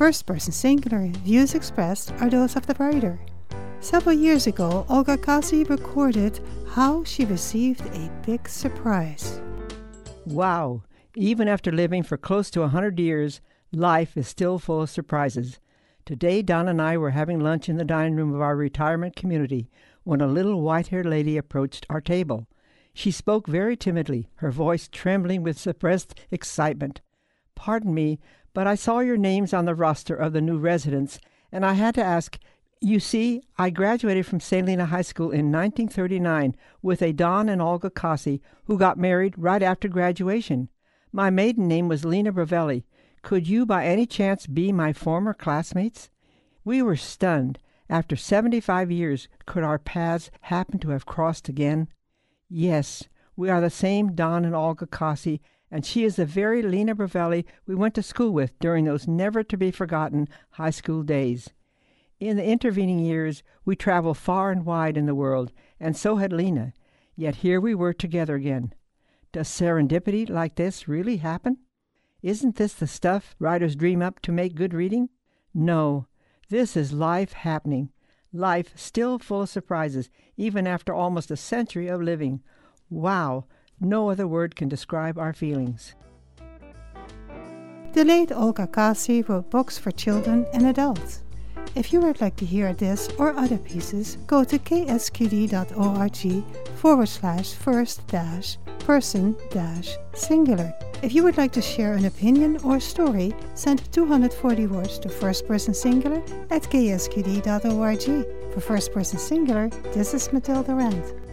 First person singular views expressed are those of the writer. Several years ago, Olga Cossi recorded how she received a big surprise. Wow! Even after living for close to a hundred years, life is still full of surprises. Today, Don and I were having lunch in the dining room of our retirement community when a little white haired lady approached our table. She spoke very timidly, her voice trembling with suppressed excitement. Pardon me, but I saw your names on the roster of the new residents, and I had to ask. You see, I graduated from St. Helena High School in 1939 with a Don and Olga Cossi who got married right after graduation. My maiden name was Lena Bravelli. Could you by any chance be my former classmates? We were stunned. After 75 years, could our paths happen to have crossed again? Yes, we are the same Don and Olga Cossi, and she is the very Lena Bravelli we went to school with during those never to be forgotten high school days. In the intervening years, we traveled far and wide in the world, and so had Lena. Yet here we were together again. Does serendipity like this really happen? Isn't this the stuff writers dream up to make good reading? No, this is life happening. Life still full of surprises, even after almost a century of living. Wow, no other word can describe our feelings. The late Olga Cossi wrote books for children and adults. If you would like to hear this or other pieces, go to ksqd.org forward slash first dash person dash singular. If you would like to share an opinion or story, send 240 words to first person singular at ksqd.org. For first person singular, this is Matilda Rand.